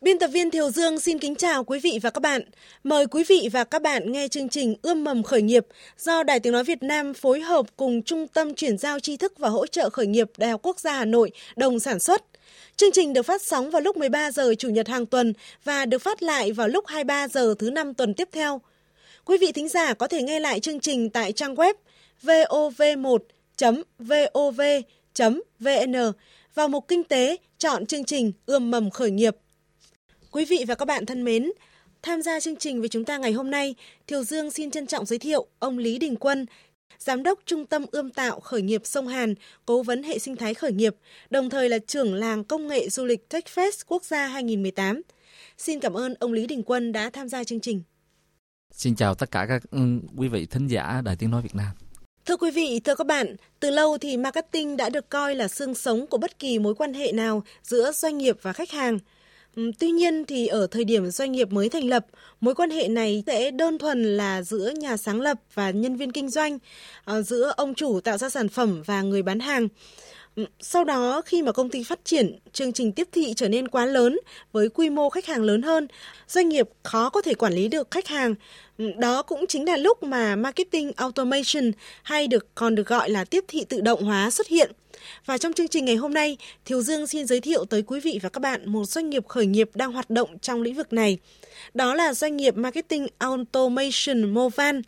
Biên tập viên Thiều Dương xin kính chào quý vị và các bạn. Mời quý vị và các bạn nghe chương trình Ươm mầm khởi nghiệp do Đài Tiếng Nói Việt Nam phối hợp cùng Trung tâm Chuyển giao tri thức và hỗ trợ khởi nghiệp Đại học Quốc gia Hà Nội đồng sản xuất. Chương trình được phát sóng vào lúc 13 giờ Chủ nhật hàng tuần và được phát lại vào lúc 23 giờ thứ năm tuần tiếp theo. Quý vị thính giả có thể nghe lại chương trình tại trang web vov1.vov.vn vào mục kinh tế chọn chương trình Ươm mầm khởi nghiệp. Quý vị và các bạn thân mến, tham gia chương trình với chúng ta ngày hôm nay, Thiều Dương xin trân trọng giới thiệu ông Lý Đình Quân, Giám đốc Trung tâm Ươm tạo Khởi nghiệp Sông Hàn, Cố vấn hệ sinh thái khởi nghiệp, đồng thời là trưởng làng công nghệ du lịch TechFest Quốc gia 2018. Xin cảm ơn ông Lý Đình Quân đã tham gia chương trình. Xin chào tất cả các ừ, quý vị thính giả Đài Tiếng Nói Việt Nam. Thưa quý vị, thưa các bạn, từ lâu thì marketing đã được coi là xương sống của bất kỳ mối quan hệ nào giữa doanh nghiệp và khách hàng – Tuy nhiên thì ở thời điểm doanh nghiệp mới thành lập, mối quan hệ này sẽ đơn thuần là giữa nhà sáng lập và nhân viên kinh doanh, ờ, giữa ông chủ tạo ra sản phẩm và người bán hàng. Ừ, sau đó khi mà công ty phát triển, chương trình tiếp thị trở nên quá lớn với quy mô khách hàng lớn hơn, doanh nghiệp khó có thể quản lý được khách hàng. Ừ, đó cũng chính là lúc mà marketing automation hay được còn được gọi là tiếp thị tự động hóa xuất hiện. Và trong chương trình ngày hôm nay, Thiều Dương xin giới thiệu tới quý vị và các bạn một doanh nghiệp khởi nghiệp đang hoạt động trong lĩnh vực này. Đó là doanh nghiệp marketing automation Movan.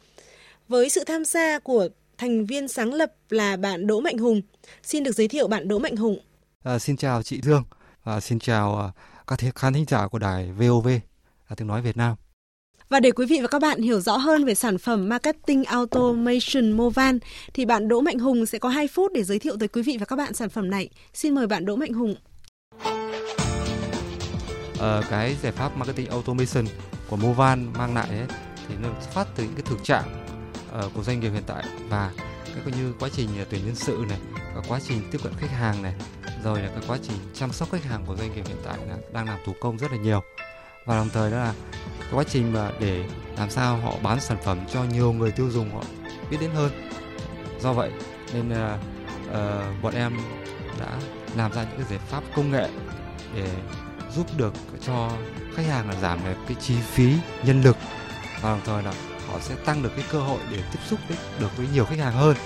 Với sự tham gia của thành viên sáng lập là bạn Đỗ Mạnh Hùng. Xin được giới thiệu bạn Đỗ Mạnh Hùng. À, xin chào chị Thương và xin chào à, các khán thính giả của đài VOV, tiếng nói Việt Nam. Và để quý vị và các bạn hiểu rõ hơn về sản phẩm Marketing Automation Movan thì bạn Đỗ Mạnh Hùng sẽ có 2 phút để giới thiệu tới quý vị và các bạn sản phẩm này. Xin mời bạn Đỗ Mạnh Hùng. Ờ, cái giải pháp Marketing Automation của Movan mang lại ấy, thì nó phát từ những cái thực trạng uh, của doanh nghiệp hiện tại và cái coi như quá trình ờ, tuyển nhân sự này, và quá trình tiếp cận khách hàng này, rồi là cái quá trình chăm sóc khách hàng của doanh nghiệp hiện tại là đang làm thủ công rất là nhiều. Và đồng thời đó là cái quá trình mà để làm sao họ bán sản phẩm cho nhiều người tiêu dùng họ biết đến hơn. Do vậy nên uh, bọn em đã làm ra những cái giải pháp công nghệ để giúp được cho khách hàng là giảm được cái chi phí nhân lực. Và đồng thời là họ sẽ tăng được cái cơ hội để tiếp xúc với, được với nhiều khách hàng hơn.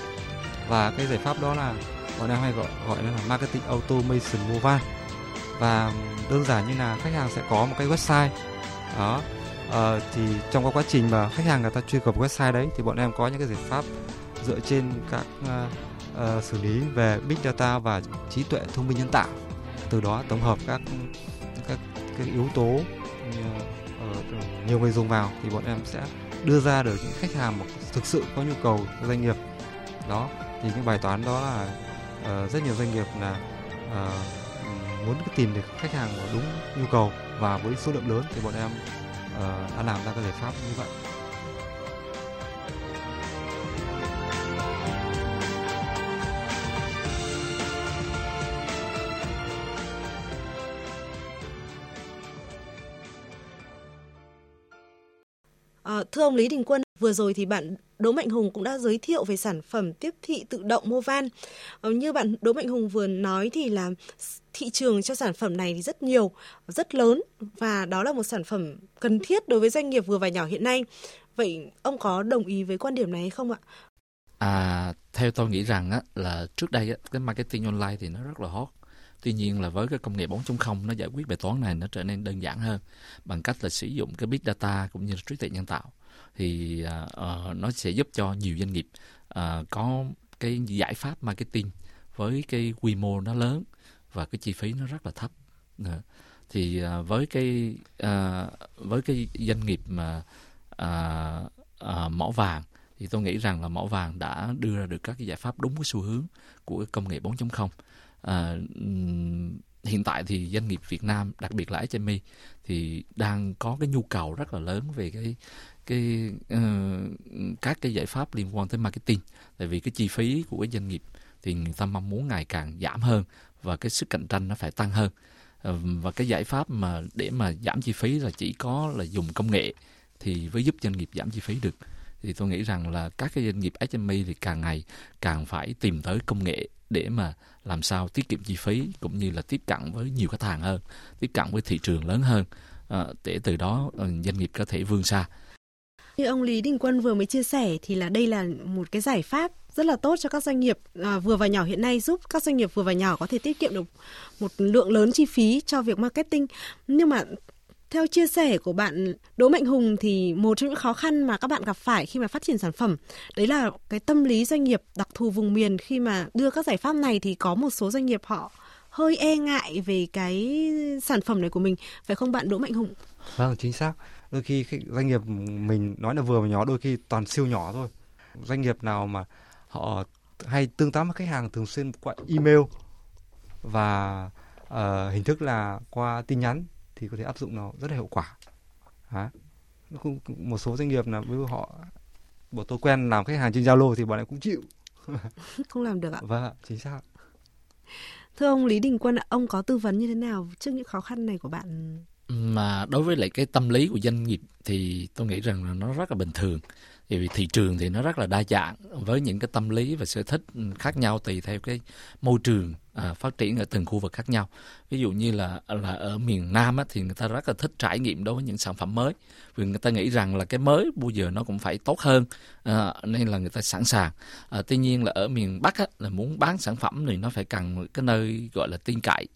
Và cái giải pháp đó là bọn em hay gọi gọi là marketing automation mobile. Và đơn giản như là khách hàng sẽ có một cái website. Đó. À, thì trong cái quá trình mà khách hàng người ta truy cập website đấy thì bọn em có những cái giải pháp dựa trên các uh, uh, xử lý về big data và trí tuệ thông minh nhân tạo. Từ đó tổng hợp các các cái yếu tố uh, nhiều người dùng vào thì bọn em sẽ đưa ra được những khách hàng mà thực sự có nhu cầu doanh nghiệp. Đó thì những bài toán đó là uh, rất nhiều doanh nghiệp là uh, muốn tìm được khách hàng đúng nhu cầu và với số lượng lớn thì bọn em uh, đã làm ra cái giải pháp như vậy. À, thưa ông Lý Đình Quân, vừa rồi thì bạn Đỗ Mạnh Hùng cũng đã giới thiệu về sản phẩm tiếp thị tự động Movan. Ờ, như bạn Đỗ Mạnh Hùng vừa nói thì là thị trường cho sản phẩm này thì rất nhiều, rất lớn và đó là một sản phẩm cần thiết đối với doanh nghiệp vừa và nhỏ hiện nay. Vậy ông có đồng ý với quan điểm này hay không ạ? À, theo tôi nghĩ rằng á, là trước đây á, cái marketing online thì nó rất là hot. Tuy nhiên là với cái công nghệ 4.0 nó giải quyết bài toán này nó trở nên đơn giản hơn bằng cách là sử dụng cái big data cũng như là trí tuệ nhân tạo. Thì uh, nó sẽ giúp cho nhiều doanh nghiệp uh, có cái giải pháp marketing với cái quy mô nó lớn và cái chi phí nó rất là thấp. Thì uh, với cái uh, với cái doanh nghiệp mà uh, uh, mỏ vàng thì tôi nghĩ rằng là mỏ vàng đã đưa ra được các cái giải pháp đúng cái xu hướng của công nghệ 4.0 à, hiện tại thì doanh nghiệp Việt Nam đặc biệt là SME thì đang có cái nhu cầu rất là lớn về cái cái uh, các cái giải pháp liên quan tới marketing. Tại vì cái chi phí của cái doanh nghiệp thì người ta mong muốn ngày càng giảm hơn và cái sức cạnh tranh nó phải tăng hơn. Ờ, và cái giải pháp mà để mà giảm chi phí là chỉ có là dùng công nghệ thì mới giúp doanh nghiệp giảm chi phí được. Thì tôi nghĩ rằng là các cái doanh nghiệp SME thì càng ngày càng phải tìm tới công nghệ để mà làm sao tiết kiệm chi phí cũng như là tiếp cận với nhiều khách hàng hơn, tiếp cận với thị trường lớn hơn à, để từ đó ờ, doanh nghiệp có thể vươn xa. Như ông Lý Đình Quân vừa mới chia sẻ thì là đây là một cái giải pháp rất là tốt cho các doanh nghiệp à, vừa và nhỏ hiện nay giúp các doanh nghiệp vừa và nhỏ có thể tiết kiệm được một lượng lớn chi phí cho việc marketing. Nhưng mà theo chia sẻ của bạn Đỗ Mạnh Hùng thì một trong những khó khăn mà các bạn gặp phải khi mà phát triển sản phẩm đấy là cái tâm lý doanh nghiệp đặc thù vùng miền khi mà đưa các giải pháp này thì có một số doanh nghiệp họ hơi e ngại về cái sản phẩm này của mình phải không bạn Đỗ Mạnh Hùng? Vâng chính xác. Đôi khi doanh nghiệp mình nói là vừa và nhỏ đôi khi toàn siêu nhỏ thôi. Doanh nghiệp nào mà họ hay tương tác với khách hàng thường xuyên qua email và uh, hình thức là qua tin nhắn thì có thể áp dụng nó rất là hiệu quả. Đấy. một số doanh nghiệp là với họ bọn tôi quen làm khách hàng trên Zalo thì bọn em cũng chịu. Không làm được ạ. Vâng chính xác. Thưa ông Lý Đình Quân ông có tư vấn như thế nào trước những khó khăn này của bạn? Mà đối với lại cái tâm lý của doanh nghiệp thì tôi nghĩ rằng là nó rất là bình thường vì thị trường thì nó rất là đa dạng với những cái tâm lý và sở thích khác nhau tùy theo cái môi trường à, phát triển ở từng khu vực khác nhau. Ví dụ như là là ở miền Nam á, thì người ta rất là thích trải nghiệm đối với những sản phẩm mới. Vì người ta nghĩ rằng là cái mới bao giờ nó cũng phải tốt hơn à, nên là người ta sẵn sàng. À, tuy nhiên là ở miền Bắc á, là muốn bán sản phẩm thì nó phải cần cái nơi gọi là tin cậy.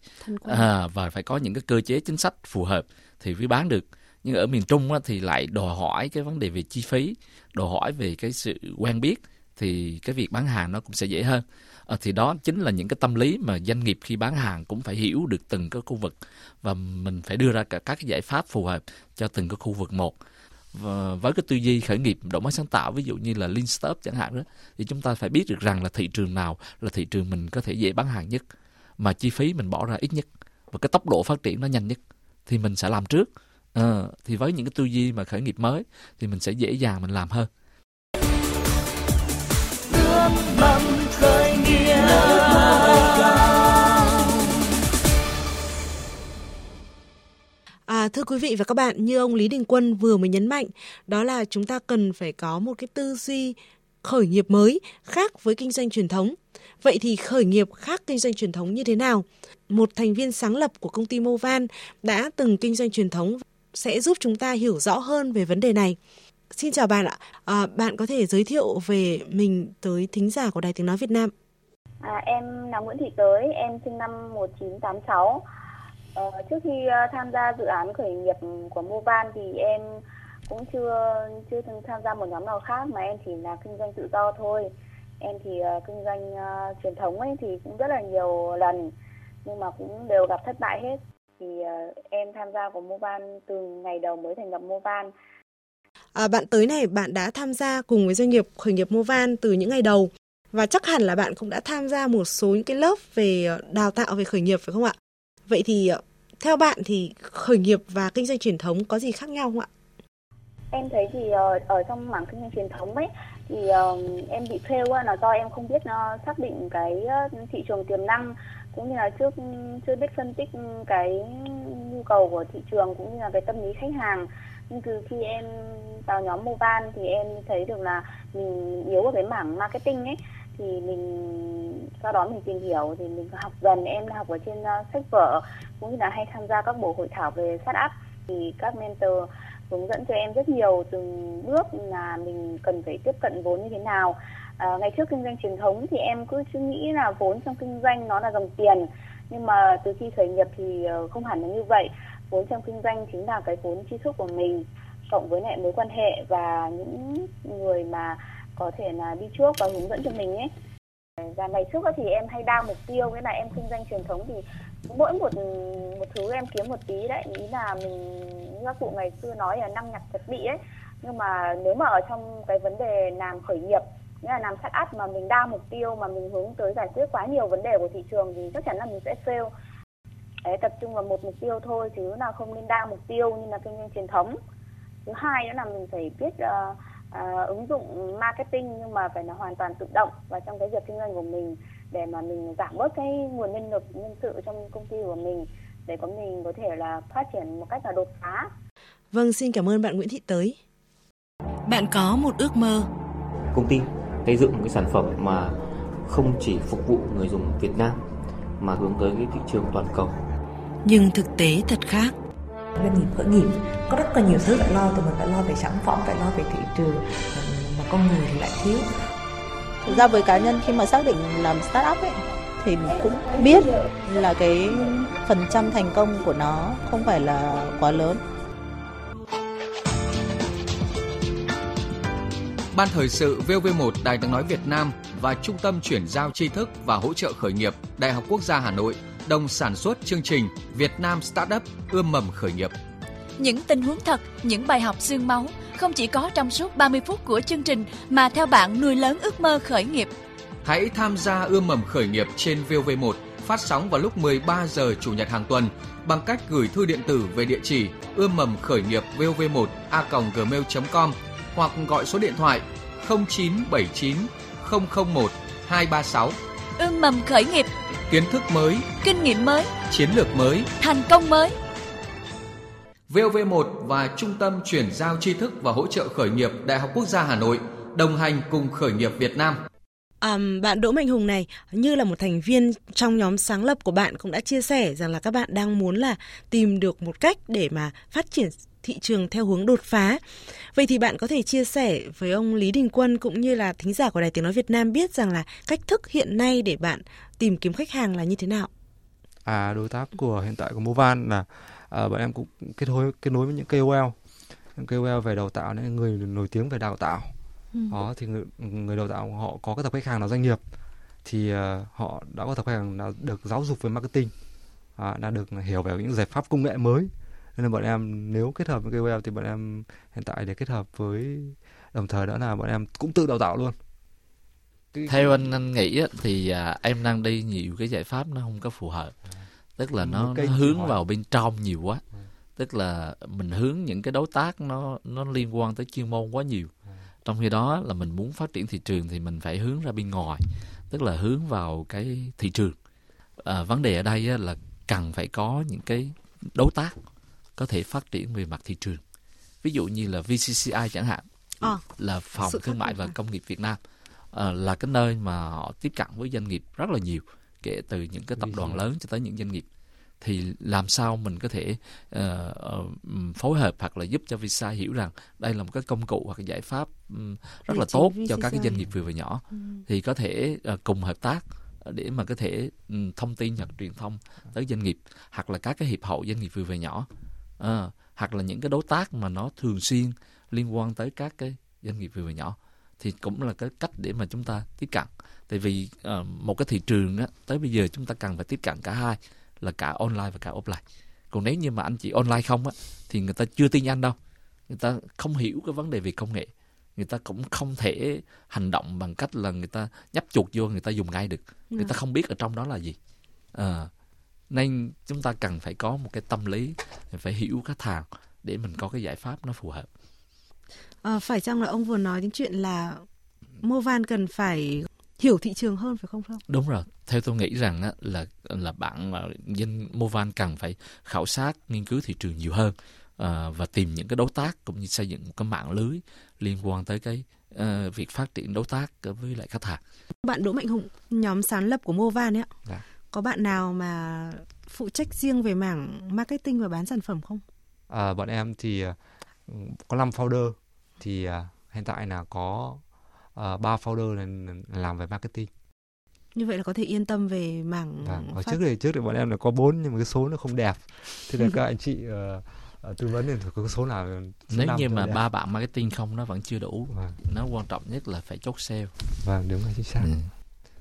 À, và phải có những cái cơ chế chính sách phù hợp thì mới bán được nhưng ở miền Trung á, thì lại đòi hỏi cái vấn đề về chi phí đòi hỏi về cái sự quen biết thì cái việc bán hàng nó cũng sẽ dễ hơn. À, thì đó chính là những cái tâm lý mà doanh nghiệp khi bán hàng cũng phải hiểu được từng cái khu vực và mình phải đưa ra cả các cái giải pháp phù hợp cho từng cái khu vực một. Và với cái tư duy khởi nghiệp đổi mới sáng tạo ví dụ như là lean startup chẳng hạn đó thì chúng ta phải biết được rằng là thị trường nào là thị trường mình có thể dễ bán hàng nhất mà chi phí mình bỏ ra ít nhất và cái tốc độ phát triển nó nhanh nhất thì mình sẽ làm trước à, thì với những cái tư duy mà khởi nghiệp mới thì mình sẽ dễ dàng mình làm hơn khởi À, thưa quý vị và các bạn, như ông Lý Đình Quân vừa mới nhấn mạnh, đó là chúng ta cần phải có một cái tư duy khởi nghiệp mới khác với kinh doanh truyền thống. Vậy thì khởi nghiệp khác kinh doanh truyền thống như thế nào? Một thành viên sáng lập của công ty Movan đã từng kinh doanh truyền thống sẽ giúp chúng ta hiểu rõ hơn về vấn đề này. Xin chào bạn ạ. À, bạn có thể giới thiệu về mình tới thính giả của Đài Tiếng Nói Việt Nam. À, em là Nguyễn Thị Tới, em sinh năm 1986. À, ờ, trước khi ờ, tham gia dự án khởi nghiệp của Movan thì em cũng chưa chưa từng tham gia một nhóm nào khác mà em chỉ là kinh doanh tự do thôi. Em thì uh, kinh doanh uh, truyền thống ấy thì cũng rất là nhiều lần nhưng mà cũng đều gặp thất bại hết thì uh, em tham gia của Moban từ ngày đầu mới thành lập Moban. À, bạn tới này bạn đã tham gia cùng với doanh nghiệp khởi nghiệp Movan từ những ngày đầu và chắc hẳn là bạn cũng đã tham gia một số những cái lớp về ờ, đào tạo về khởi nghiệp phải không ạ? Vậy thì ờ, theo bạn thì khởi nghiệp và kinh doanh truyền thống có gì khác nhau không ạ? Em thấy thì ở trong mảng kinh doanh truyền thống ấy thì em bị fail là do em không biết xác định cái thị trường tiềm năng cũng như là trước chưa biết phân tích cái nhu cầu của thị trường cũng như là cái tâm lý khách hàng. Nhưng từ khi em vào nhóm Movan thì em thấy được là mình yếu ở cái mảng marketing ấy. Thì mình sau đó mình tìm hiểu thì mình học dần em học ở trên uh, sách vở cũng như là hay tham gia các buổi hội thảo về sát áp thì các mentor hướng dẫn cho em rất nhiều từng bước là mình cần phải tiếp cận vốn như thế nào à, ngày trước kinh doanh truyền thống thì em cứ suy nghĩ là vốn trong kinh doanh nó là dòng tiền. Nhưng mà từ khi khởi nghiệp thì ờ, không hẳn là như vậy. Vốn trong kinh doanh chính là cái vốn tri thức của mình cộng với lại mối quan hệ và những người mà có thể là đi trước và hướng dẫn cho mình ấy. Và ngày trước thì em hay đa mục tiêu nghĩa là em kinh doanh truyền thống thì mỗi một một thứ em kiếm một tí đấy. Ý là mình như các cụ ngày xưa nói là năng nhặt thật bị ấy. Nhưng mà nếu mà ở trong cái vấn đề làm khởi nghiệp nghĩa là làm set up mà mình đa mục tiêu mà mình hướng tới giải quyết quá nhiều vấn đề của thị trường thì chắc chắn là mình sẽ fail Đấy, tập trung vào một mục tiêu thôi chứ là không nên đa mục tiêu như là kinh doanh truyền thống thứ hai nữa là mình phải biết uh, à, ứng dụng marketing nhưng mà phải là hoàn toàn tự động vào trong cái việc kinh doanh của mình để mà mình giảm bớt cái nguồn nhân lực nhân sự trong công ty của mình để có mình có thể là phát triển một cách là đột phá. Vâng, xin cảm ơn bạn Nguyễn Thị Tới. Bạn có một ước mơ. Công ty xây dựng một cái sản phẩm mà không chỉ phục vụ người dùng Việt Nam mà hướng tới cái thị trường toàn cầu. Nhưng thực tế thật khác. Doanh nghiệp khởi nghiệp có rất là nhiều thứ phải lo, từ mình phải lo về sản phẩm, phải lo về thị trường, mà con người thì lại thiếu. Thực ra với cá nhân khi mà xác định làm startup ấy, thì mình cũng biết là cái phần trăm thành công của nó không phải là quá lớn. Ban thời sự VV1 Đài tiếng nói Việt Nam và Trung tâm chuyển giao tri thức và hỗ trợ khởi nghiệp Đại học Quốc gia Hà Nội đồng sản xuất chương trình Việt Nam Startup ươm mầm khởi nghiệp. Những tình huống thật, những bài học xương máu không chỉ có trong suốt 30 phút của chương trình mà theo bạn nuôi lớn ước mơ khởi nghiệp. Hãy tham gia ươm mầm khởi nghiệp trên VV1 phát sóng vào lúc 13 giờ chủ nhật hàng tuần bằng cách gửi thư điện tử về địa chỉ ươm mầm khởi nghiệp vv1 a gmail.com hoặc gọi số điện thoại 0979 001 236. Ươm mầm khởi nghiệp, Kiến thức mới, kinh nghiệm mới, chiến lược mới, thành công mới. VOV1 và Trung tâm chuyển giao tri thức và hỗ trợ khởi nghiệp Đại học Quốc gia Hà Nội đồng hành cùng khởi nghiệp Việt Nam. À, bạn Đỗ Mạnh Hùng này như là một thành viên trong nhóm sáng lập của bạn cũng đã chia sẻ rằng là các bạn đang muốn là tìm được một cách để mà phát triển thị trường theo hướng đột phá. Vậy thì bạn có thể chia sẻ với ông Lý Đình Quân cũng như là thính giả của Đài Tiếng Nói Việt Nam biết rằng là cách thức hiện nay để bạn tìm kiếm khách hàng là như thế nào? À, đối tác của hiện tại của Movan là à, bọn em cũng kết nối kết nối với những KOL, những KOL về đào tạo những người nổi tiếng về đào tạo. Ừ. Đó thì người, người đào tạo họ có cái tập khách hàng là doanh nghiệp thì uh, họ đã có tập khách hàng là được giáo dục về marketing, à, đã được hiểu về những giải pháp công nghệ mới nên là bọn em nếu kết hợp với KOL thì bọn em hiện tại để kết hợp với đồng thời đó là bọn em cũng tự đào tạo luôn. Theo anh anh nghĩ thì à, em đang đi nhiều cái giải pháp nó không có phù hợp. Tức là nó, nó hướng vào bên trong nhiều quá. Ừ. tức là mình hướng những cái đối tác nó nó liên quan tới chuyên môn quá nhiều. Trong khi đó là mình muốn phát triển thị trường thì mình phải hướng ra bên ngoài. Tức là hướng vào cái thị trường. À, vấn đề ở đây là cần phải có những cái đối tác có thể phát triển về mặt thị trường. Ví dụ như là VCCI chẳng hạn à, là phòng thương mại và công nghiệp Việt Nam. À, là cái nơi mà họ tiếp cận với doanh nghiệp rất là nhiều kể từ những cái tập đoàn lớn cho tới những doanh nghiệp. Thì làm sao mình có thể uh, uh, phối hợp hoặc là giúp cho Visa hiểu rằng đây là một cái công cụ hoặc giải pháp um, rất là tốt cho các cái doanh nghiệp vừa và nhỏ. Ừ. thì có thể uh, cùng hợp tác để mà có thể um, thông tin hoặc truyền thông tới doanh nghiệp hoặc là các cái hiệp hội doanh nghiệp vừa và nhỏ à, hoặc là những cái đối tác mà nó thường xuyên liên quan tới các cái doanh nghiệp vừa và nhỏ thì cũng là cái cách để mà chúng ta tiếp cận. Tại vì uh, một cái thị trường á, tới bây giờ chúng ta cần phải tiếp cận cả hai là cả online và cả offline. Còn nếu như mà anh chỉ online không á thì người ta chưa tin anh đâu. Người ta không hiểu cái vấn đề về công nghệ. Người ta cũng không thể hành động bằng cách là người ta nhấp chuột vô người ta dùng ngay được. Người ta không biết ở trong đó là gì. À, nên chúng ta cần phải có một cái tâm lý phải hiểu khách hàng để mình có cái giải pháp nó phù hợp à, phải chăng là ông vừa nói đến chuyện là Movan cần phải hiểu thị trường hơn phải không không? Đúng rồi. Theo tôi nghĩ rằng á, là là bạn dân Movan cần phải khảo sát, nghiên cứu thị trường nhiều hơn à, và tìm những cái đối tác cũng như xây dựng một cái mạng lưới liên quan tới cái uh, việc phát triển đối tác với lại khách hàng. Bạn Đỗ Mạnh Hùng, nhóm sáng lập của Movan ấy ạ. Dạ có bạn nào mà phụ trách riêng về mảng marketing và bán sản phẩm không? À, bọn em thì uh, có 5 founder thì uh, hiện tại là có à, ba uh, founder là làm về marketing. Như vậy là có thể yên tâm về mảng à, ở trước thì trước thì bọn em là có bốn nhưng mà cái số nó không đẹp. Thế là các anh chị uh, uh, tư vấn thì có số nào nếu như mà ba bạn marketing không nó vẫn chưa đủ. Vâng. Nó quan trọng nhất là phải chốt sale. Vâng, đúng rồi chính xác. Ừ.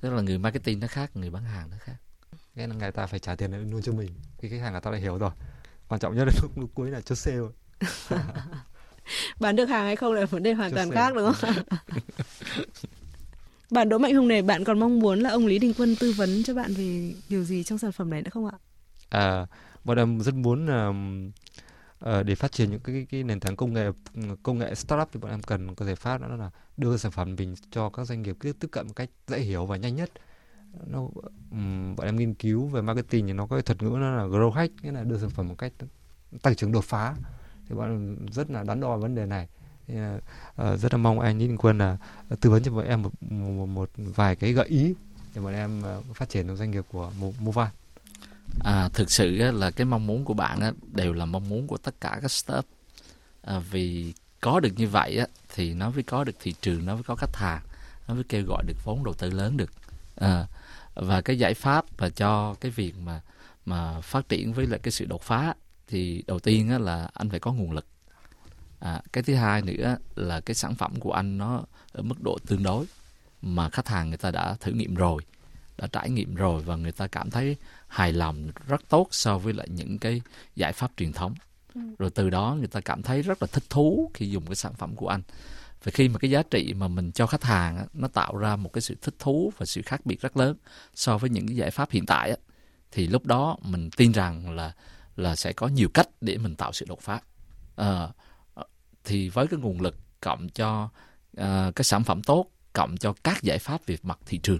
Tức là người marketing nó khác, người bán hàng nó khác nghĩa là người ta phải trả tiền luôn cho mình. Khi khách hàng người ta lại hiểu rồi. Quan trọng nhất là lúc, lúc cuối là chốt sale. Bán được hàng hay không là vấn đề hoàn toàn khác đúng không? Bạn Đỗ Mạnh Hùng này bạn còn mong muốn là ông Lý Đình Quân tư vấn cho bạn về điều gì trong sản phẩm này nữa không ạ? À bọn em rất muốn uh, uh, để phát triển những cái, cái nền tảng công nghệ công nghệ startup thì bọn em cần có giải pháp đó là đưa sản phẩm mình cho các doanh nghiệp tiếp cận một cách dễ hiểu và nhanh nhất nó um, bọn em nghiên cứu về marketing thì nó có cái thuật ngữ nó là grow hack nghĩa là đưa sản phẩm một cách tăng trưởng đột phá. Thì bọn em rất là đắn đo vấn đề này. Thì, uh, rất là mong anh Ninh Quân là tư vấn cho bọn em một, một, một vài cái gợi ý để bọn em uh, phát triển được doanh nghiệp của Movan. À, thực sự là cái mong muốn của bạn á, đều là mong muốn của tất cả các startup. À, vì có được như vậy á, thì nó mới có được thị trường nó mới có khách hàng nó mới kêu gọi được vốn đầu tư lớn được. À, và cái giải pháp mà cho cái việc mà mà phát triển với lại cái sự đột phá thì đầu tiên á, là anh phải có nguồn lực. À, cái thứ hai nữa là cái sản phẩm của anh nó ở mức độ tương đối mà khách hàng người ta đã thử nghiệm rồi đã trải nghiệm rồi và người ta cảm thấy hài lòng rất tốt so với lại những cái giải pháp truyền thống. Ừ. rồi từ đó người ta cảm thấy rất là thích thú khi dùng cái sản phẩm của anh và khi mà cái giá trị mà mình cho khách hàng nó tạo ra một cái sự thích thú và sự khác biệt rất lớn so với những cái giải pháp hiện tại thì lúc đó mình tin rằng là là sẽ có nhiều cách để mình tạo sự đột phá. À, thì với cái nguồn lực cộng cho uh, cái sản phẩm tốt cộng cho các giải pháp về mặt thị trường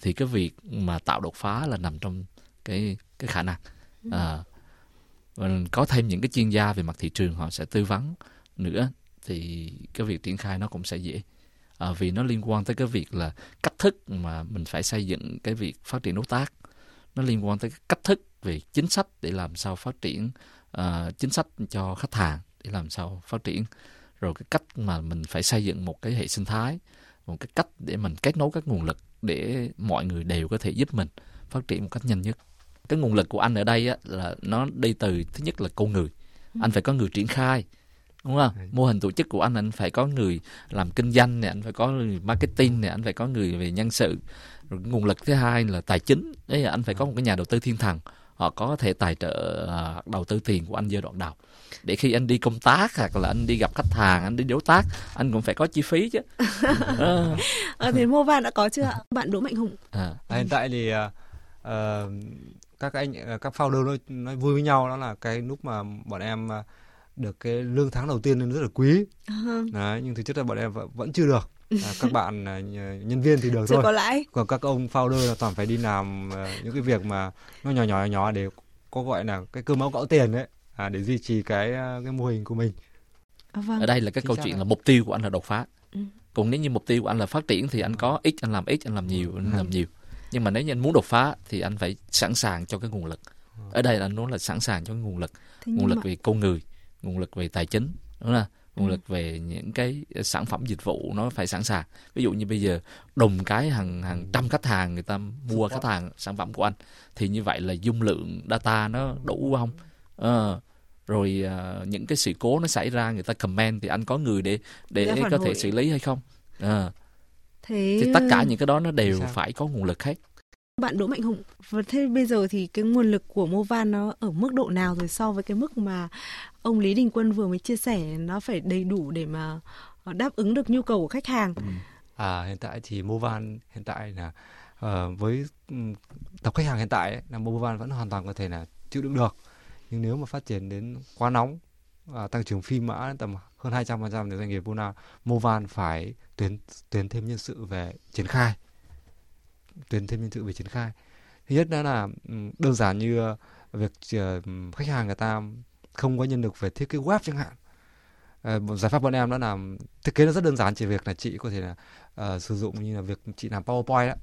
thì cái việc mà tạo đột phá là nằm trong cái cái khả năng. À, có thêm những cái chuyên gia về mặt thị trường họ sẽ tư vấn nữa thì cái việc triển khai nó cũng sẽ dễ. À, vì nó liên quan tới cái việc là cách thức mà mình phải xây dựng cái việc phát triển đối tác. Nó liên quan tới cách thức về chính sách để làm sao phát triển uh, chính sách cho khách hàng để làm sao phát triển. Rồi cái cách mà mình phải xây dựng một cái hệ sinh thái một cái cách để mình kết nối các nguồn lực để mọi người đều có thể giúp mình phát triển một cách nhanh nhất. Cái nguồn lực của anh ở đây á, là nó đi từ thứ nhất là con người. Anh phải có người triển khai đúng không? Mô hình tổ chức của anh anh phải có người làm kinh doanh này anh phải có người marketing này anh phải có người về nhân sự. Rồi nguồn lực thứ hai là tài chính. Đấy là anh phải có một cái nhà đầu tư thiên thần họ có thể tài trợ à, đầu tư tiền của anh giai đoạn đầu. Để khi anh đi công tác hoặc là anh đi gặp khách hàng anh đi đối tác anh cũng phải có chi phí chứ. À. à, thế Movan đã có chưa ạ? Bạn Đỗ Mạnh Hùng. À. à hiện tại thì uh, các anh các founder nói, nói vui với nhau đó là cái lúc mà bọn em được cái lương tháng đầu tiên nên rất là quý. Uh-huh. Đấy, nhưng thực chất là bọn em vẫn chưa được. À, các bạn nhân viên thì được Chưa thôi. có lãi. còn các ông founder là toàn phải đi làm những cái việc mà nó nhỏ nhỏ nhỏ để có gọi là cái cơ máu gạo tiền đấy à, để duy trì cái cái mô hình của mình. À, vâng. ở đây là cái Chính câu chuyện là mục tiêu của anh là đột phá. Ừ. còn nếu như mục tiêu của anh là phát triển thì anh có ít anh làm ít anh làm nhiều anh làm nhiều. Nhưng mà nếu như anh muốn đột phá thì anh phải sẵn sàng cho cái nguồn lực. Ở đây là anh nói là sẵn sàng cho cái nguồn lực. Thế nguồn lực mà... về con người nguồn lực về tài chính đúng không? Nguồn ừ. lực về những cái sản phẩm dịch vụ nó phải sẵn sàng. Ví dụ như bây giờ đồng cái hàng hàng trăm khách hàng người ta mua khách hàng sản phẩm của anh thì như vậy là dung lượng data nó đủ không? À, rồi à, những cái sự cố nó xảy ra người ta comment thì anh có người để để có thể xử lý hay không? À. Thế... thì tất cả những cái đó nó đều phải có nguồn lực hết. Bạn Đỗ Mạnh Hùng, thế bây giờ thì cái nguồn lực của Movan nó ở mức độ nào rồi so với cái mức mà ông Lý Đình Quân vừa mới chia sẻ nó phải đầy đủ để mà ờ, đáp ứng được nhu cầu của khách hàng. Ừ. À hiện tại thì Movan hiện tại là uh, với ừ, tập khách hàng hiện tại ấy, là Movan vẫn hoàn toàn có thể là chịu đựng được. Nhưng nếu mà phát triển đến quá nóng uh, tăng trưởng phi mã tầm hơn 200% thì doanh nghiệp Movan, Movan phải tuyển tuyển thêm nhân sự về triển khai tuyển thêm nhân sự về triển khai thứ nhất đó là ừ, đơn giản như ờ, việc khách hàng người ta không có nhân lực về thiết kế web chẳng hạn. Uh, giải pháp bọn em đó là thiết kế nó rất đơn giản chỉ việc là chị có thể là uh, sử dụng như là việc chị làm powerpoint đó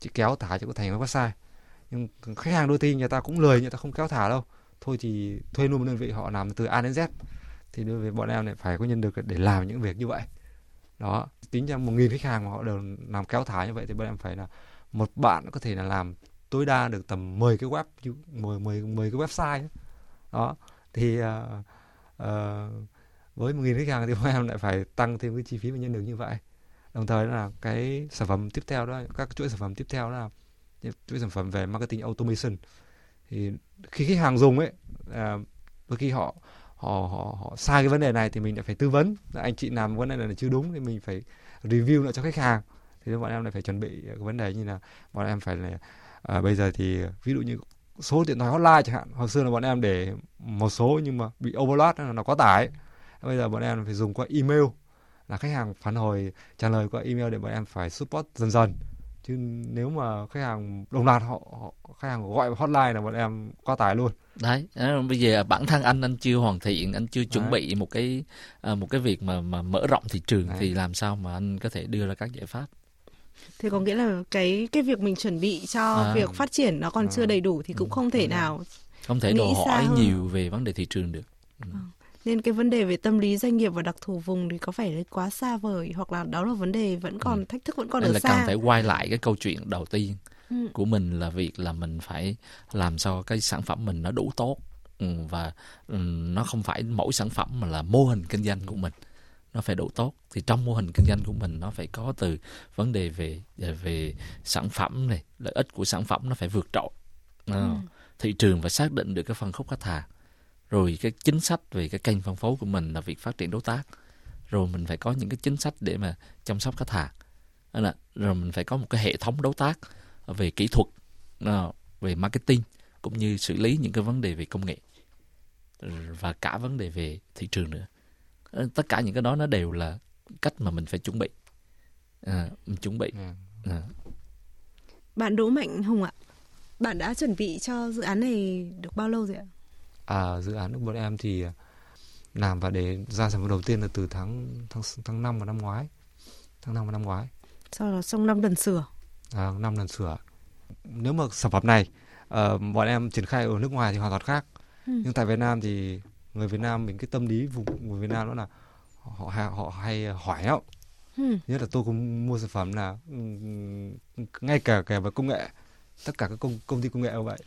chị kéo thả chị có thành website. Nhưng khách hàng đôi khi người ta cũng lười người ta không kéo thả đâu. Thôi thì thuê luôn một đơn vị họ làm từ A đến Z. Thì đối với bọn em lại phải có nhân lực để làm những việc như vậy. Đó tính ra một nghìn khách hàng mà họ đều làm kéo thả như vậy thì bọn em phải là một bạn có thể là làm tối đa được tầm 10 cái web 10 10 10 cái website đó thì uh, uh, với một nghìn khách hàng thì bọn em lại phải tăng thêm cái chi phí và nhân lực như vậy. Đồng thời là cái sản phẩm tiếp theo đó các chuỗi sản phẩm tiếp theo đó là chuỗi sản phẩm về marketing automation. Thì khi khách hàng dùng ấy à, đôi khi họ họ họ họ sai cái vấn đề này thì mình lại phải tư vấn. Anh chị làm vấn đề này là chưa đúng thì mình phải review lại cho khách hàng. Thì bọn em lại phải chuẩn bị cái vấn đề như là bọn em phải là à, bây giờ thì ví dụ như số điện thoại hotline chẳng hạn. Hồi xưa là bọn em để một số nhưng mà bị overload nó quá tải bây giờ bọn em phải dùng qua email là khách hàng phản hồi trả lời qua email để bọn em phải support dần dần. Chứ nếu mà khách hàng đồng loạt họ, họ khách hàng gọi hotline là bọn em quá tải luôn. Đấy bây giờ bản thân anh anh chưa hoàn thiện anh chưa chuẩn đấy. bị một cái à, một cái việc mà mà mở rộng thị trường đấy. thì làm sao mà anh có thể đưa ra các giải pháp thì có nghĩa là cái cái việc mình chuẩn bị cho à. việc phát triển nó còn à. chưa đầy đủ thì cũng ừ. không thể nào không thể đòi hỏi nhiều về vấn đề thị trường được ừ. À. nên cái vấn đề về tâm lý doanh nghiệp và đặc thù vùng thì có phải quá xa vời hoặc là đó là vấn đề vẫn còn ừ. thách thức vẫn còn Nên ở là xa cần phải quay lại cái câu chuyện đầu tiên ừ. của mình là việc là mình phải làm sao cái sản phẩm mình nó đủ tốt ừ, và ừ, nó không phải mỗi sản phẩm mà là mô hình kinh doanh của mình nó phải đủ tốt. Thì trong mô hình kinh doanh của mình nó phải có từ vấn đề về về sản phẩm này lợi ích của sản phẩm nó phải vượt trội. Ừ. thị trường phải xác định được cái phân khúc khách hàng. Rồi cái chính sách về cái kênh phân phối của mình là việc phát triển đối tác. Rồi mình phải có những cái chính sách để mà chăm sóc khách hàng. Là rồi mình phải có một cái hệ thống đối tác về kỹ thuật về marketing cũng như xử lý những cái vấn đề về công nghệ và cả vấn đề về thị trường nữa. Ờ, tất cả những cái đó nó đều là cách mà mình phải chuẩn bị. À, mình chuẩn bị. À. bạn Đỗ Mạnh Hùng ạ bạn đã chuẩn bị cho dự án này được bao lâu rồi ạ? À dự án của bọn em thì làm và để ra sản phẩm đầu tiên là từ tháng tháng tháng năm vào năm ngoái. Tháng năm vào năm ngoái. Sau đó xong năm lần sửa. À, năm lần sửa. Nếu mà sản phẩm này uh, bọn em triển khai ở nước ngoài thì hoàn toàn khác. Ừ. nhưng tại Việt Nam thì người Việt Nam mình cái tâm lý vùng người Việt Nam đó là họ họ, hay hỏi lắm ừ. nhất là tôi cũng mua sản phẩm là ngay cả kể về công nghệ tất cả các công công ty công nghệ như vậy.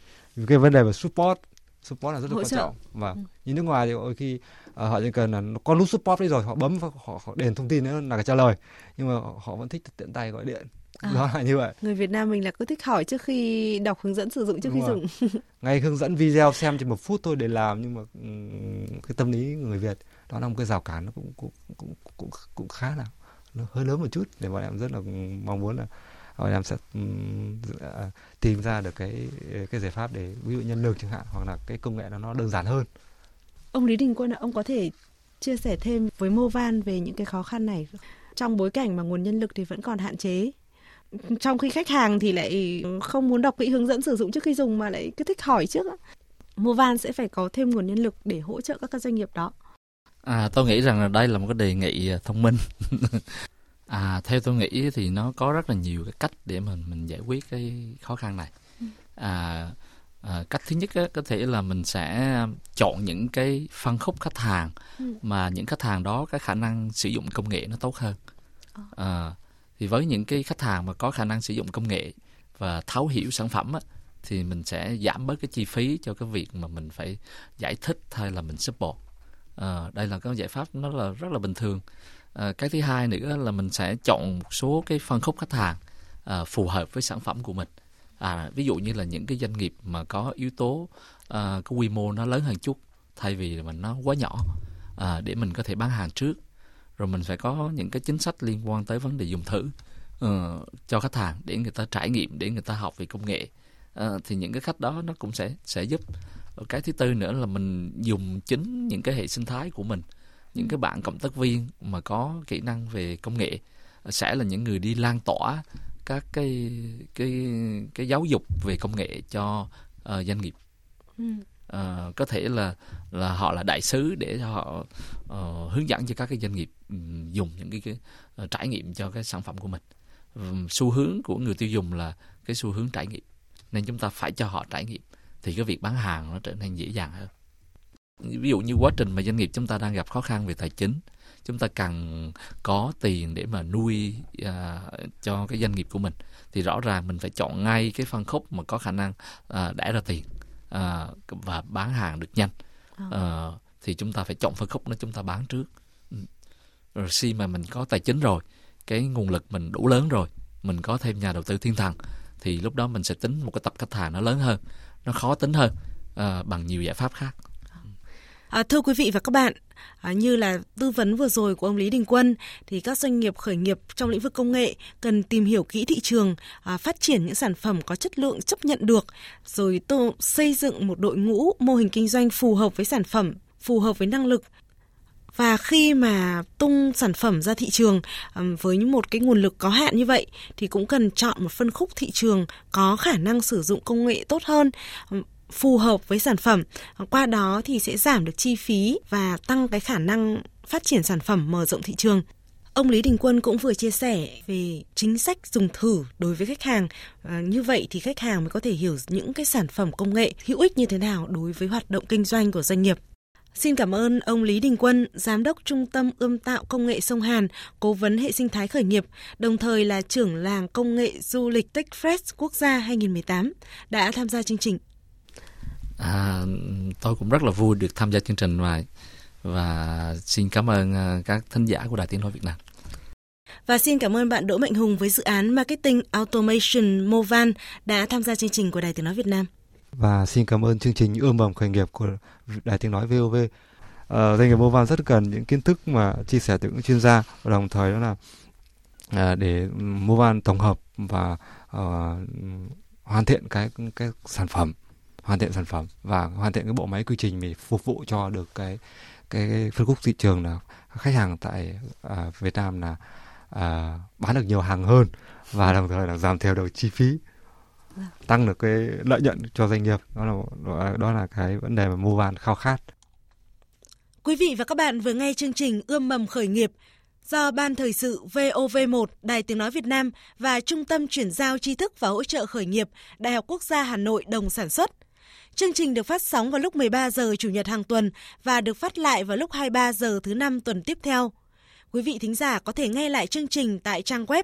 Cái vấn đề về support support là rất là quan trọng. Và ừ. như nước ngoài thì đôi khi uh, họ chỉ cần là có nút support đấy rồi họ bấm và họ, họ đền thông tin nữa là trả lời. Nhưng mà họ vẫn thích tiện tay gọi điện À, đó là như vậy. Người Việt Nam mình là cứ thích hỏi trước khi đọc hướng dẫn sử dụng trước Đúng khi rồi. dùng. Ngay hướng dẫn video xem chỉ một phút thôi để làm nhưng mà cái tâm lý người Việt đó là một cái rào cản nó cũng cũng cũng cũng, cũng khá là nó hơi lớn một chút để bọn em rất là mong muốn là bọn em sẽ uh, tìm ra được cái cái giải pháp để ví dụ nhân lực chẳng hạn hoặc là cái công nghệ nó nó đơn giản hơn. Ông Lý Đình Quân ạ, ông có thể chia sẻ thêm với Movan về những cái khó khăn này trong bối cảnh mà nguồn nhân lực thì vẫn còn hạn chế trong khi khách hàng thì lại không muốn đọc kỹ hướng dẫn sử dụng trước khi dùng mà lại cứ thích hỏi trước Movan sẽ phải có thêm nguồn nhân lực để hỗ trợ các doanh nghiệp đó. À, tôi nghĩ rằng là đây là một cái đề nghị à, thông minh. à, theo tôi nghĩ thì nó có rất là nhiều cái cách để mà mình giải quyết cái khó khăn này. Ừ. À, à, cách thứ nhất á, có thể là mình sẽ chọn những cái phân khúc khách hàng ừ. mà những khách hàng đó cái khả năng sử dụng công nghệ nó tốt hơn. Ờ. À, thì với những cái khách hàng mà có khả năng sử dụng công nghệ và thấu hiểu sản phẩm á, thì mình sẽ giảm bớt cái chi phí cho cái việc mà mình phải giải thích hay là mình support. À, đây là cái giải pháp nó là rất là bình thường. À, cái thứ hai nữa là mình sẽ chọn một số cái phân khúc khách hàng à, phù hợp với sản phẩm của mình. À, ví dụ như là những cái doanh nghiệp mà có yếu tố à, cái quy mô nó lớn hơn chút thay vì là mình nó quá nhỏ à, để mình có thể bán hàng trước rồi mình phải có những cái chính sách liên quan tới vấn đề dùng thử uh, cho khách hàng để người ta trải nghiệm để người ta học về công nghệ. Uh, thì những cái khách đó nó cũng sẽ sẽ giúp. Cái thứ tư nữa là mình dùng chính những cái hệ sinh thái của mình những cái bạn cộng tác viên mà có kỹ năng về công nghệ ờ, sẽ là những người đi lan tỏa các cái cái cái giáo dục về công nghệ cho uh, doanh nghiệp. Ừ uh, có thể là là họ là đại sứ để họ uh, hướng dẫn cho các cái doanh nghiệp um, dùng những cái, cái uh, trải nghiệm cho cái sản phẩm của mình. Um, xu hướng của người tiêu dùng là cái xu hướng trải nghiệm nên chúng ta phải cho họ trải nghiệm thì cái việc bán hàng nó trở nên dễ dàng hơn. Ví dụ như quá trình mà doanh nghiệp chúng ta đang gặp khó khăn về tài chính chúng ta cần có tiền để mà nuôi uh, cho cái doanh nghiệp của mình thì rõ ràng mình phải chọn ngay cái phân khúc mà có khả năng à, uh, đẻ ra tiền uh, và bán hàng được nhanh. Uh, thì chúng ta phải chọn phân khúc đó chúng ta bán trước. Ừ. rồi khi mà mình có tài chính rồi cái nguồn lực mình đủ lớn rồi mình có thêm nhà đầu tư thiên thần thì lúc đó mình sẽ tính một cái tập khách hàng nó lớn hơn nó khó tính hơn uh, bằng nhiều giải pháp khác À, thưa quý vị và các bạn, à, như là tư vấn vừa rồi của ông Lý Đình Quân thì các doanh nghiệp khởi nghiệp trong lĩnh vực công nghệ cần tìm hiểu kỹ thị trường, à, phát triển những sản phẩm có chất lượng chấp nhận được, rồi tô xây dựng một đội ngũ mô hình kinh doanh phù hợp với sản phẩm, phù hợp với năng lực. Và khi mà tung sản phẩm ra thị trường với một cái nguồn lực có hạn như vậy thì cũng cần chọn một phân khúc thị trường có khả năng sử dụng công nghệ tốt hơn phù hợp với sản phẩm qua đó thì sẽ giảm được chi phí và tăng cái khả năng phát triển sản phẩm mở rộng thị trường Ông Lý Đình Quân cũng vừa chia sẻ về chính sách dùng thử đối với khách hàng. À, như vậy thì khách hàng mới có thể hiểu những cái sản phẩm công nghệ hữu ích như thế nào đối với hoạt động kinh doanh của doanh nghiệp. Xin cảm ơn ông Lý Đình Quân, Giám đốc Trung tâm Ươm tạo Công nghệ Sông Hàn, Cố vấn hệ sinh thái khởi nghiệp, đồng thời là trưởng làng công nghệ du lịch Techfest Quốc gia 2018, đã tham gia chương trình. À, tôi cũng rất là vui được tham gia chương trình này và xin cảm ơn à, các thính giả của Đài Tiếng Nói Việt Nam. Và xin cảm ơn bạn Đỗ Mạnh Hùng với dự án Marketing Automation Movan đã tham gia chương trình của Đài Tiếng Nói Việt Nam. Và xin cảm ơn chương trình ươm mầm khởi nghiệp của Đài Tiếng Nói VOV. Uh, ờ, doanh nghiệp Movan rất cần những kiến thức mà chia sẻ từ những chuyên gia và đồng thời đó là uh, để Movan tổng hợp và uh, hoàn thiện cái cái sản phẩm hoàn thiện sản phẩm và hoàn thiện cái bộ máy quy trình để phục vụ cho được cái cái phân khúc thị trường là khách hàng tại uh, Việt Nam là uh, bán được nhiều hàng hơn và đồng thời là giảm thiểu được chi phí tăng được cái lợi nhuận cho doanh nghiệp đó là đó là cái vấn đề mà Movan khao khát. Quý vị và các bạn vừa nghe chương trình Ươm mầm khởi nghiệp do Ban Thời sự VOV1 Đài Tiếng Nói Việt Nam và Trung tâm Chuyển giao tri thức và hỗ trợ khởi nghiệp Đại học Quốc gia Hà Nội đồng sản xuất. Chương trình được phát sóng vào lúc 13 giờ Chủ nhật hàng tuần và được phát lại vào lúc 23 giờ thứ năm tuần tiếp theo. Quý vị thính giả có thể nghe lại chương trình tại trang web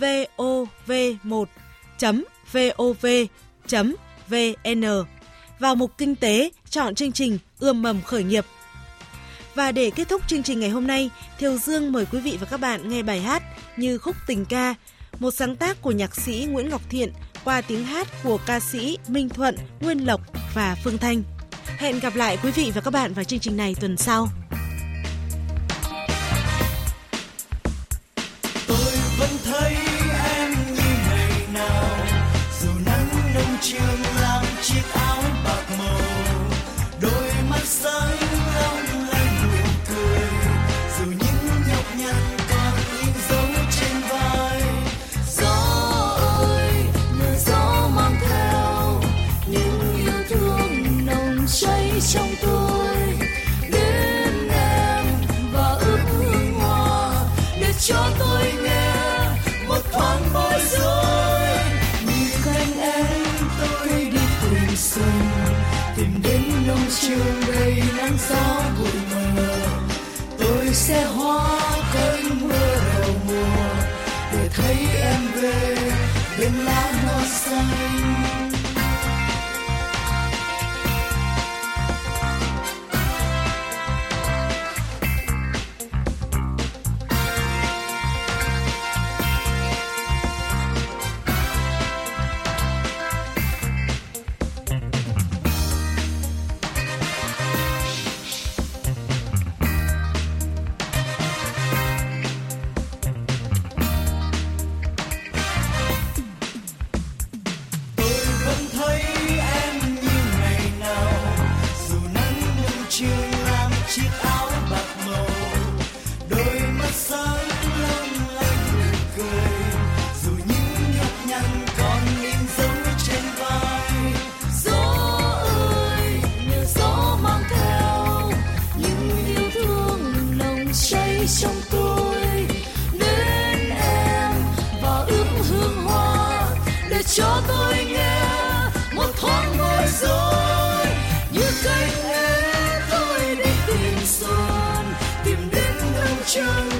vov1.vov.vn. Vào mục Kinh tế, chọn chương trình Ươm mầm khởi nghiệp. Và để kết thúc chương trình ngày hôm nay, Thiều Dương mời quý vị và các bạn nghe bài hát như khúc tình ca, một sáng tác của nhạc sĩ Nguyễn Ngọc Thiện qua tiếng hát của ca sĩ Minh Thuận, Nguyên Lộc và Phương Thanh. Hẹn gặp lại quý vị và các bạn vào chương trình này tuần sau. Gió bụi mờ, tôi sẽ hóa cơn mưa đầu mùa để thấy em về bên lá hoa xanh. Thoáng như cánh én tôi đi tìm xuân tìm đến đâu trăng.